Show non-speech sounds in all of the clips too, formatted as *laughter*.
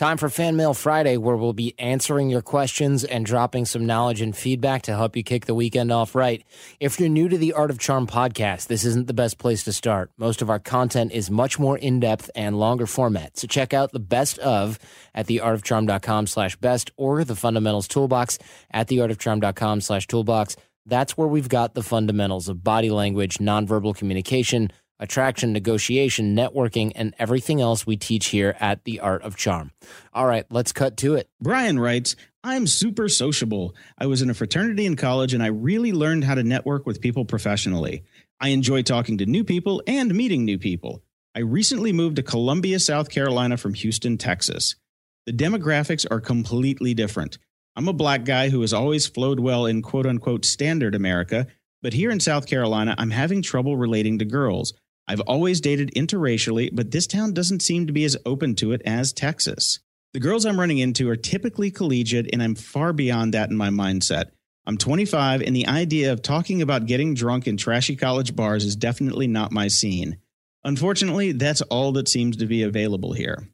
Time for Fan Mail Friday, where we'll be answering your questions and dropping some knowledge and feedback to help you kick the weekend off right. If you're new to the Art of Charm podcast, this isn't the best place to start. Most of our content is much more in depth and longer format. So check out the best of at theartofcharm.com slash best or the fundamentals toolbox at theartofcharm.com slash toolbox. That's where we've got the fundamentals of body language, nonverbal communication, attraction, negotiation, networking, and everything else we teach here at The Art of Charm. All right, let's cut to it. Brian writes, I'm super sociable. I was in a fraternity in college and I really learned how to network with people professionally. I enjoy talking to new people and meeting new people. I recently moved to Columbia, South Carolina from Houston, Texas. The demographics are completely different. I'm a black guy who has always flowed well in quote unquote standard America, but here in South Carolina, I'm having trouble relating to girls. I've always dated interracially, but this town doesn't seem to be as open to it as Texas. The girls I'm running into are typically collegiate, and I'm far beyond that in my mindset. I'm 25, and the idea of talking about getting drunk in trashy college bars is definitely not my scene. Unfortunately, that's all that seems to be available here.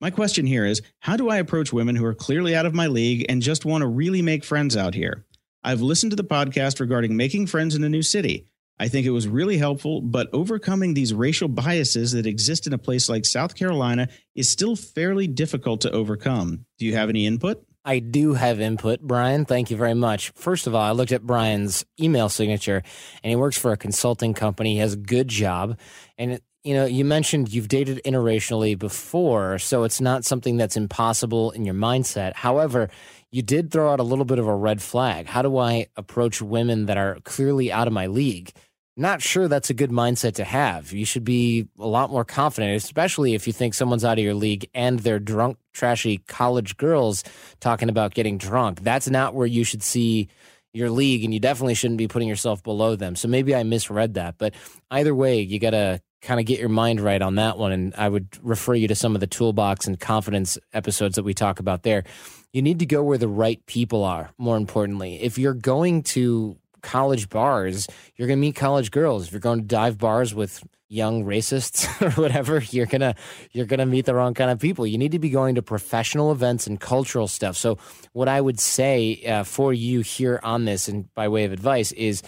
My question here is how do I approach women who are clearly out of my league and just want to really make friends out here? I've listened to the podcast regarding making friends in a new city. I think it was really helpful, but overcoming these racial biases that exist in a place like South Carolina is still fairly difficult to overcome. Do you have any input? I do have input, Brian. Thank you very much. First of all, I looked at Brian's email signature, and he works for a consulting company. He has a good job. And, you know, you mentioned you've dated interracially before, so it's not something that's impossible in your mindset. However, you did throw out a little bit of a red flag. How do I approach women that are clearly out of my league? Not sure that's a good mindset to have. You should be a lot more confident, especially if you think someone's out of your league and they're drunk, trashy college girls talking about getting drunk. That's not where you should see your league, and you definitely shouldn't be putting yourself below them. So maybe I misread that. But either way, you got to kind of get your mind right on that one. And I would refer you to some of the toolbox and confidence episodes that we talk about there you need to go where the right people are, more importantly. If you're going to college bars, you're going to meet college girls. If you're going to dive bars with young racists *laughs* or whatever, you're going to you're going to meet the wrong kind of people. You need to be going to professional events and cultural stuff. So what I would say uh, for you here on this and by way of advice is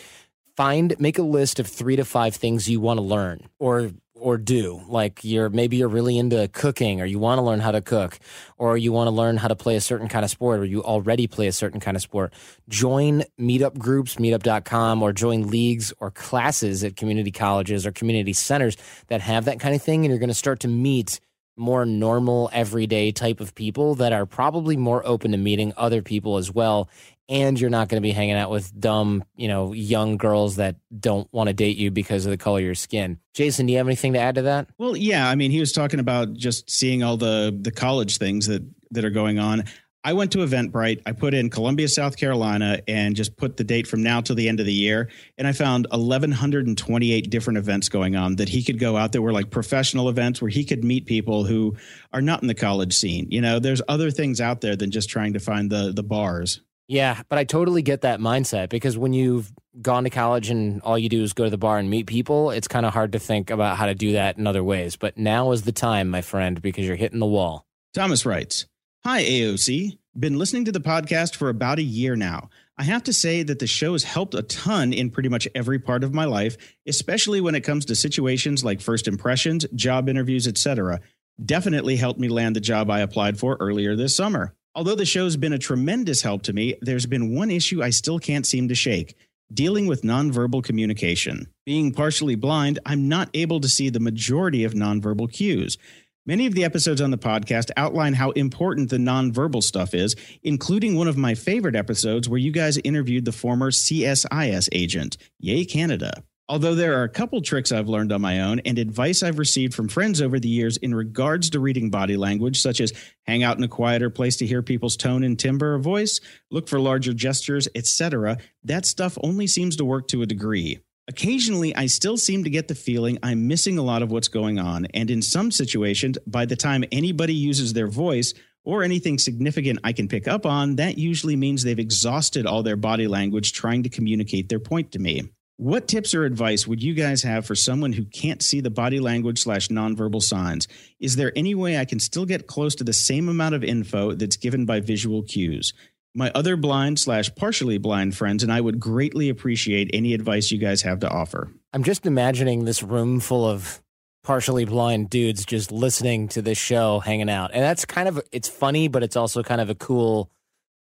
find make a list of 3 to 5 things you want to learn or or do. Like you're maybe you're really into cooking or you want to learn how to cook or you want to learn how to play a certain kind of sport or you already play a certain kind of sport. Join meetup groups meetup.com or join leagues or classes at community colleges or community centers that have that kind of thing and you're going to start to meet more normal everyday type of people that are probably more open to meeting other people as well and you're not going to be hanging out with dumb, you know, young girls that don't want to date you because of the color of your skin. Jason, do you have anything to add to that? Well, yeah, I mean, he was talking about just seeing all the the college things that that are going on. I went to Eventbrite. I put in Columbia, South Carolina, and just put the date from now till the end of the year. And I found 1,128 different events going on that he could go out. There were like professional events where he could meet people who are not in the college scene. You know, there's other things out there than just trying to find the the bars. Yeah, but I totally get that mindset because when you've gone to college and all you do is go to the bar and meet people, it's kind of hard to think about how to do that in other ways. But now is the time, my friend, because you're hitting the wall. Thomas writes Hi, AOC. Been listening to the podcast for about a year now. I have to say that the show has helped a ton in pretty much every part of my life, especially when it comes to situations like first impressions, job interviews, etc. Definitely helped me land the job I applied for earlier this summer. Although the show's been a tremendous help to me, there's been one issue I still can't seem to shake dealing with nonverbal communication. Being partially blind, I'm not able to see the majority of nonverbal cues. Many of the episodes on the podcast outline how important the nonverbal stuff is, including one of my favorite episodes where you guys interviewed the former CSIS agent. Yay, Canada. Although there are a couple tricks I've learned on my own and advice I've received from friends over the years in regards to reading body language, such as hang out in a quieter place to hear people's tone and timbre of voice, look for larger gestures, etc., that stuff only seems to work to a degree. Occasionally, I still seem to get the feeling I'm missing a lot of what's going on, and in some situations, by the time anybody uses their voice or anything significant I can pick up on, that usually means they've exhausted all their body language trying to communicate their point to me. What tips or advice would you guys have for someone who can't see the body language slash nonverbal signs? Is there any way I can still get close to the same amount of info that's given by visual cues? My other blind slash partially blind friends and I would greatly appreciate any advice you guys have to offer. I'm just imagining this room full of partially blind dudes just listening to this show, hanging out. And that's kind of it's funny, but it's also kind of a cool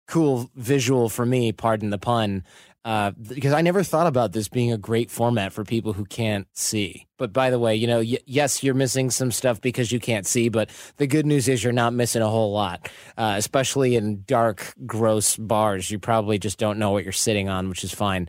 cool visual for me, pardon the pun. Uh, because I never thought about this being a great format for people who can't see. But by the way, you know, y- yes, you're missing some stuff because you can't see, but the good news is you're not missing a whole lot, uh, especially in dark, gross bars. You probably just don't know what you're sitting on, which is fine.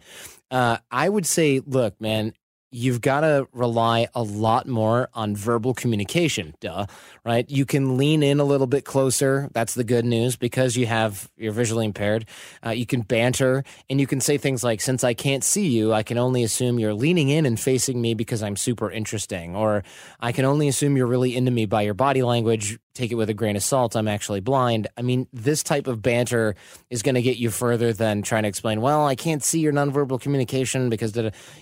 Uh, I would say, look, man, you've got to rely a lot more on verbal communication, duh, right? You can lean in a little bit closer. That's the good news because you have, you're visually impaired. Uh, you can banter and you can say things like, since I can't see you, I can only assume you're leaning in and facing me because I'm super interesting. Or I can only assume you're really into me by your body language take it with a grain of salt. I'm actually blind. I mean, this type of banter is going to get you further than trying to explain, well, I can't see your nonverbal communication because,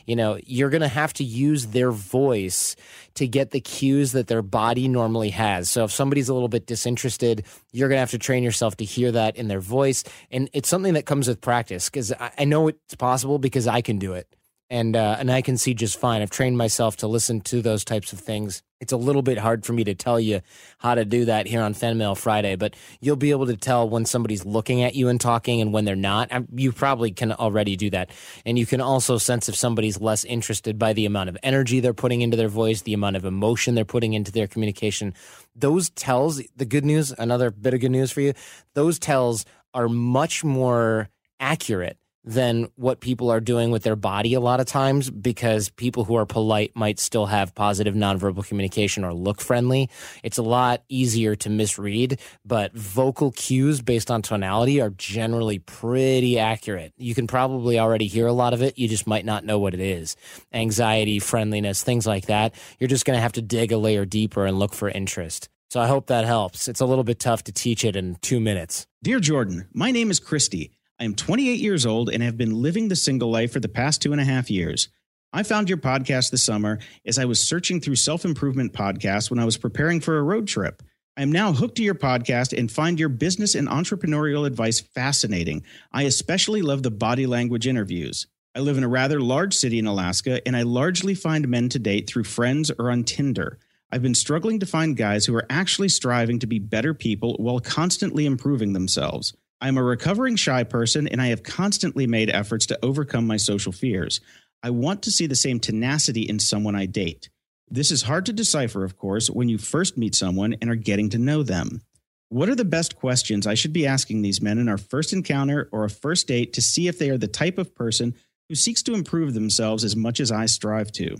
you know, you're going to have to use their voice to get the cues that their body normally has. So if somebody's a little bit disinterested, you're going to have to train yourself to hear that in their voice. And it's something that comes with practice because I know it's possible because I can do it and uh, and I can see just fine. I've trained myself to listen to those types of things. It's a little bit hard for me to tell you how to do that here on Fan Mail Friday, but you'll be able to tell when somebody's looking at you and talking and when they're not. You probably can already do that, and you can also sense if somebody's less interested by the amount of energy they're putting into their voice, the amount of emotion they're putting into their communication. Those tells. The good news, another bit of good news for you. Those tells are much more accurate than what people are doing with their body a lot of times because people who are polite might still have positive nonverbal communication or look friendly. It's a lot easier to misread, but vocal cues based on tonality are generally pretty accurate. You can probably already hear a lot of it. You just might not know what it is. Anxiety, friendliness, things like that. You're just going to have to dig a layer deeper and look for interest. So I hope that helps. It's a little bit tough to teach it in two minutes. Dear Jordan, my name is Christy. I am 28 years old and have been living the single life for the past two and a half years. I found your podcast this summer as I was searching through self improvement podcasts when I was preparing for a road trip. I am now hooked to your podcast and find your business and entrepreneurial advice fascinating. I especially love the body language interviews. I live in a rather large city in Alaska, and I largely find men to date through friends or on Tinder. I've been struggling to find guys who are actually striving to be better people while constantly improving themselves. I'm a recovering shy person and I have constantly made efforts to overcome my social fears. I want to see the same tenacity in someone I date. This is hard to decipher, of course, when you first meet someone and are getting to know them. What are the best questions I should be asking these men in our first encounter or a first date to see if they are the type of person who seeks to improve themselves as much as I strive to?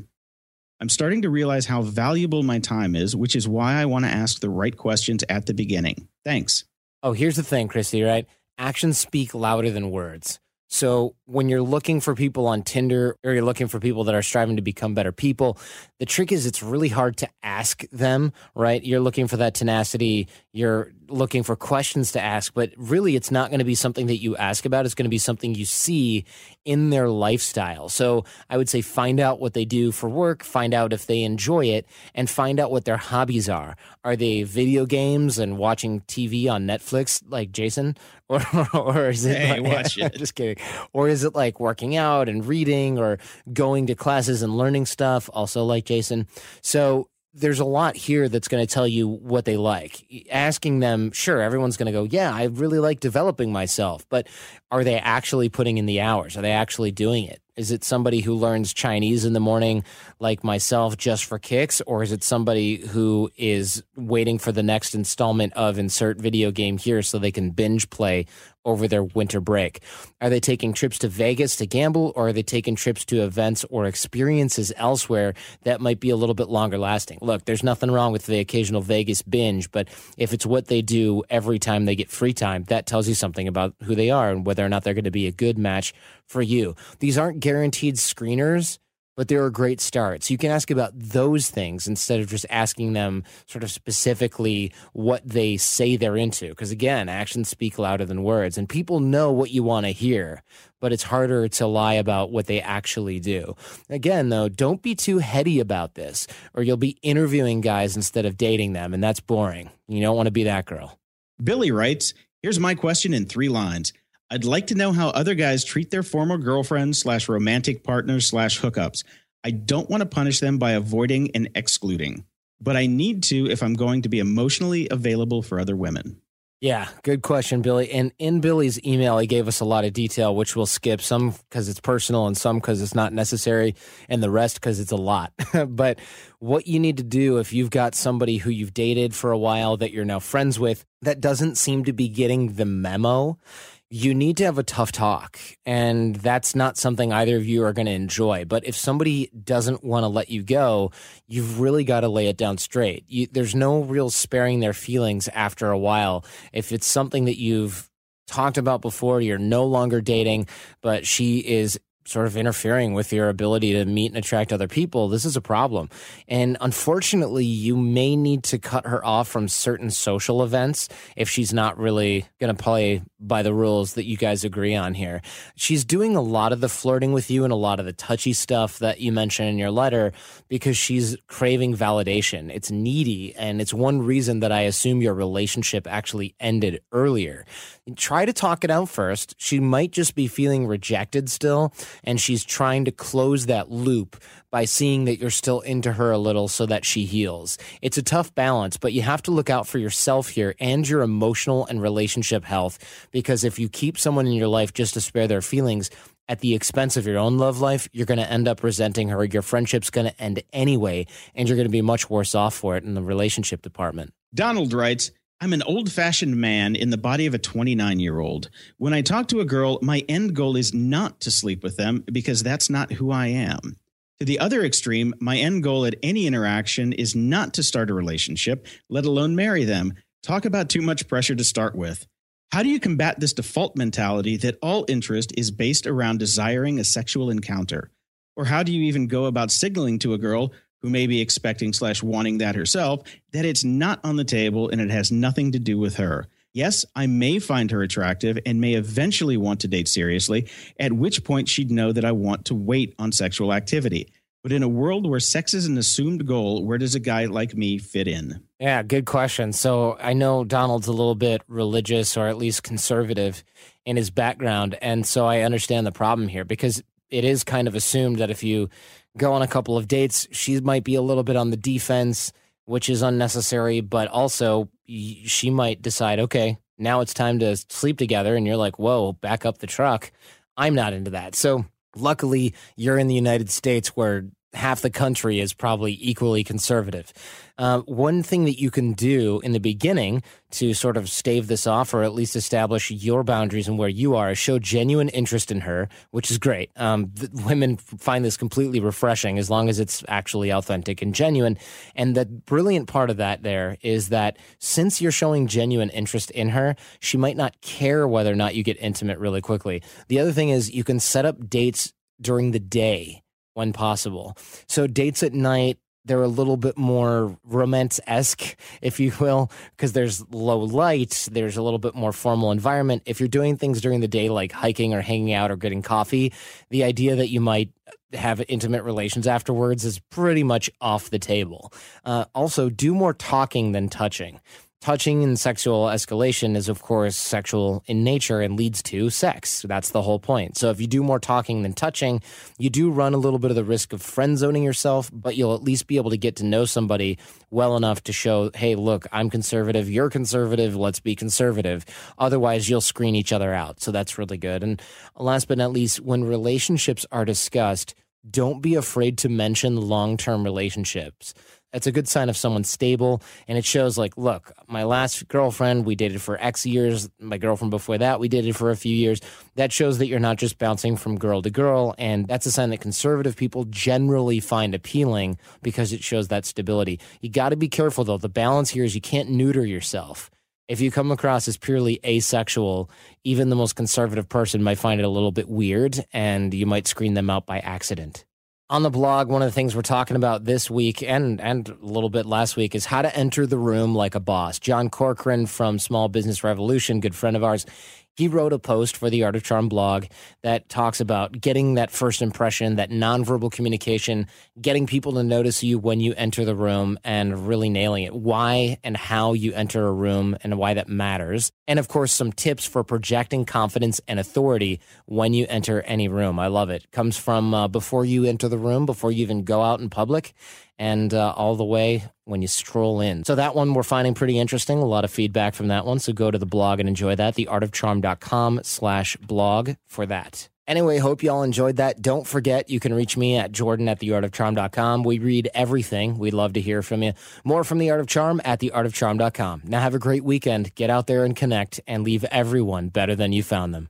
I'm starting to realize how valuable my time is, which is why I want to ask the right questions at the beginning. Thanks. Oh, here's the thing, Christy, right? Actions speak louder than words. So when you're looking for people on Tinder or you're looking for people that are striving to become better people, the trick is it's really hard to ask them, right? You're looking for that tenacity, you're looking for questions to ask, but really it's not going to be something that you ask about. It's going to be something you see in their lifestyle. So I would say find out what they do for work, find out if they enjoy it, and find out what their hobbies are. Are they video games and watching TV on Netflix like Jason? Or, *laughs* or is it hey, like, *laughs* watch it. just kidding. Or is it like working out and reading or going to classes and learning stuff, also like Jason? So there's a lot here that's going to tell you what they like. Asking them, sure, everyone's going to go, yeah, I really like developing myself, but are they actually putting in the hours? Are they actually doing it? Is it somebody who learns Chinese in the morning, like myself, just for kicks? Or is it somebody who is waiting for the next installment of insert video game here so they can binge play over their winter break? Are they taking trips to Vegas to gamble, or are they taking trips to events or experiences elsewhere that might be a little bit longer lasting? Look, there's nothing wrong with the occasional Vegas binge, but if it's what they do every time they get free time, that tells you something about who they are and whether or not they're going to be a good match for you. These aren't guaranteed screeners, but they're a great start. So you can ask about those things instead of just asking them sort of specifically what they say they're into. Because again, actions speak louder than words, and people know what you want to hear, but it's harder to lie about what they actually do. Again, though, don't be too heady about this, or you'll be interviewing guys instead of dating them, and that's boring. You don't want to be that girl. Billy writes Here's my question in three lines. I'd like to know how other guys treat their former girlfriends slash romantic partners slash hookups. I don't want to punish them by avoiding and excluding, but I need to if I'm going to be emotionally available for other women. Yeah, good question, Billy. And in Billy's email, he gave us a lot of detail, which we'll skip some because it's personal and some because it's not necessary, and the rest because it's a lot. *laughs* but what you need to do if you've got somebody who you've dated for a while that you're now friends with that doesn't seem to be getting the memo you need to have a tough talk and that's not something either of you are going to enjoy but if somebody doesn't want to let you go you've really got to lay it down straight. You, there's no real sparing their feelings after a while. If it's something that you've talked about before you're no longer dating but she is sort of interfering with your ability to meet and attract other people, this is a problem. And unfortunately, you may need to cut her off from certain social events if she's not really going to play by the rules that you guys agree on here. She's doing a lot of the flirting with you and a lot of the touchy stuff that you mentioned in your letter because she's craving validation. It's needy. And it's one reason that I assume your relationship actually ended earlier. Try to talk it out first. She might just be feeling rejected still and she's trying to close that loop by seeing that you're still into her a little so that she heals. It's a tough balance, but you have to look out for yourself here and your emotional and relationship health because if you keep someone in your life just to spare their feelings, at the expense of your own love life, you're going to end up resenting her. Your friendship's going to end anyway, and you're going to be much worse off for it in the relationship department. Donald writes, I'm an old fashioned man in the body of a 29 year old. When I talk to a girl, my end goal is not to sleep with them because that's not who I am. To the other extreme, my end goal at any interaction is not to start a relationship, let alone marry them. Talk about too much pressure to start with. How do you combat this default mentality that all interest is based around desiring a sexual encounter? Or how do you even go about signaling to a girl who may be expecting slash wanting that herself, that it's not on the table and it has nothing to do with her. Yes, I may find her attractive and may eventually want to date seriously, at which point she'd know that I want to wait on sexual activity. But in a world where sex is an assumed goal, where does a guy like me fit in? Yeah, good question. So I know Donald's a little bit religious or at least conservative in his background. And so I understand the problem here because it is kind of assumed that if you go on a couple of dates. She might be a little bit on the defense, which is unnecessary, but also she might decide, okay, now it's time to sleep together. And you're like, whoa, back up the truck. I'm not into that. So luckily, you're in the United States where half the country is probably equally conservative. Uh, one thing that you can do in the beginning to sort of stave this off or at least establish your boundaries and where you are is show genuine interest in her, which is great. Um, women find this completely refreshing as long as it's actually authentic and genuine. And the brilliant part of that there is that since you're showing genuine interest in her, she might not care whether or not you get intimate really quickly. The other thing is you can set up dates during the day when possible. So dates at night, they're a little bit more romance esque, if you will, because there's low light, there's a little bit more formal environment. If you're doing things during the day, like hiking or hanging out or getting coffee, the idea that you might have intimate relations afterwards is pretty much off the table. Uh, also, do more talking than touching touching and sexual escalation is of course sexual in nature and leads to sex. That's the whole point. So if you do more talking than touching you do run a little bit of the risk of friend zoning yourself but you'll at least be able to get to know somebody well enough to show hey look i'm conservative you're conservative let's be conservative. Otherwise you'll screen each other out. So that's really good. And last but not least when relationships are discussed don't be afraid to mention long-term relationships that's a good sign of someone stable. And it shows, like, look, my last girlfriend, we dated for X years. My girlfriend before that, we dated for a few years. That shows that you're not just bouncing from girl to girl. And that's a sign that conservative people generally find appealing because it shows that stability. You got to be careful, though. The balance here is you can't neuter yourself. If you come across as purely asexual, even the most conservative person might find it a little bit weird and you might screen them out by accident on the blog, one of the things we're talking about this week and and a little bit last week is how to enter the room like a boss. John Corcoran from Smart Business Revolution, good friend of ours, he wrote a post for the Art of Charm blog that talks about getting that first impression, that nonverbal communication, getting people to notice you when you enter the room and really nailing it. Why and how you enter a room and why that matters. And of course, some tips for projecting confidence and authority when you enter any room. I love it. Comes from uh, before you enter the room, before you even go out in public and uh, all the way when you stroll in. So that one we're finding pretty interesting. A lot of feedback from that one. So go to the blog and enjoy that. Theartofcharm.com slash blog for that. Anyway, hope y'all enjoyed that. Don't forget, you can reach me at jordan at theartofcharm.com. We read everything. We'd love to hear from you. More from The Art of Charm at theartofcharm.com. Now have a great weekend. Get out there and connect and leave everyone better than you found them.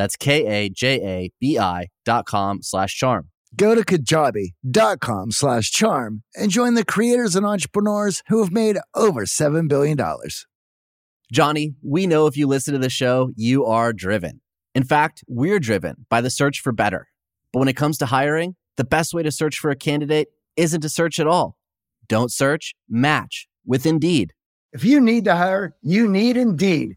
That's K-A-J-A-B-I dot com slash charm. Go to kajabi.com slash charm and join the creators and entrepreneurs who have made over $7 billion. Johnny, we know if you listen to the show, you are driven. In fact, we're driven by the search for better. But when it comes to hiring, the best way to search for a candidate isn't to search at all. Don't search, match with Indeed. If you need to hire, you need Indeed.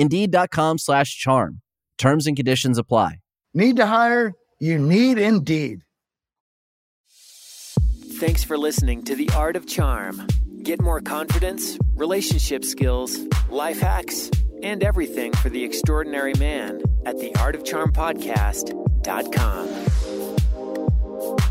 Indeed.com slash charm. Terms and conditions apply. Need to hire? You need Indeed. Thanks for listening to The Art of Charm. Get more confidence, relationship skills, life hacks, and everything for the extraordinary man at theartofcharmpodcast.com.